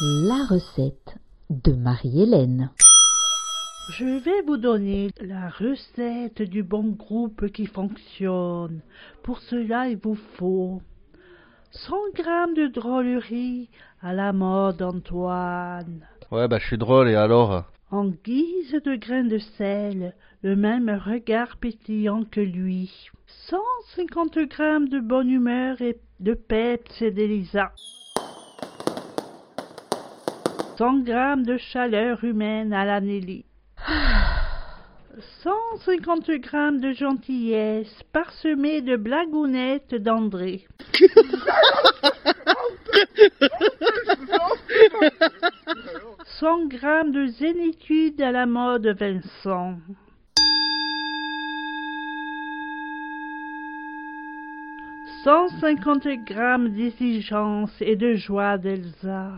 La recette de Marie-Hélène. Je vais vous donner la recette du bon groupe qui fonctionne. Pour cela, il vous faut 100 grammes de drôlerie à la mode Antoine. Ouais, bah je suis drôle et alors? En guise de grain de sel, le même regard pétillant que lui. 150 grammes de bonne humeur et de peps et d'Elisa. 100 grammes de chaleur humaine à la Nelly. 150 grammes de gentillesse parsemée de blagounettes d'André. 100 grammes de zénitude à la mode Vincent. Cent cinquante grammes d'exigence et de joie d'Elsa.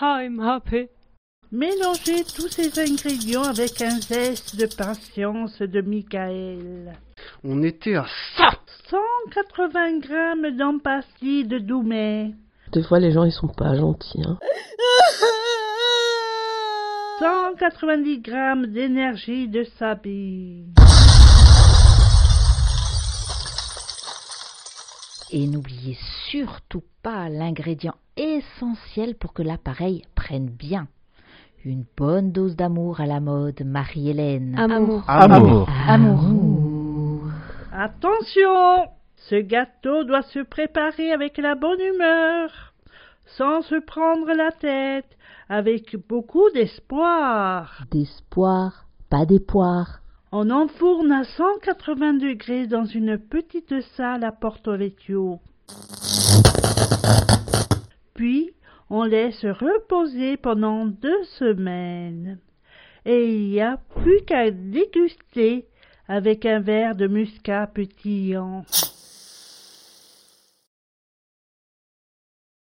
I'm happy. Mélangez tous ces ingrédients avec un zeste de patience de Michael. On était à ça 180 grammes d'empastis de Doumet. Des fois, les gens, ils sont pas gentils. Hein. 190 grammes d'énergie de Sabine. Et n'oubliez surtout pas l'ingrédient essentiel pour que l'appareil prenne bien. Une bonne dose d'amour à la mode Marie-Hélène. Amour. Amour. Amour. Attention Ce gâteau doit se préparer avec la bonne humeur, sans se prendre la tête, avec beaucoup d'espoir. D'espoir, pas d'époire. On enfourne à 180 degrés dans une petite salle à Porto Vecchio. Puis, on laisse reposer pendant deux semaines. Et il n'y a plus qu'à déguster avec un verre de muscat pétillant.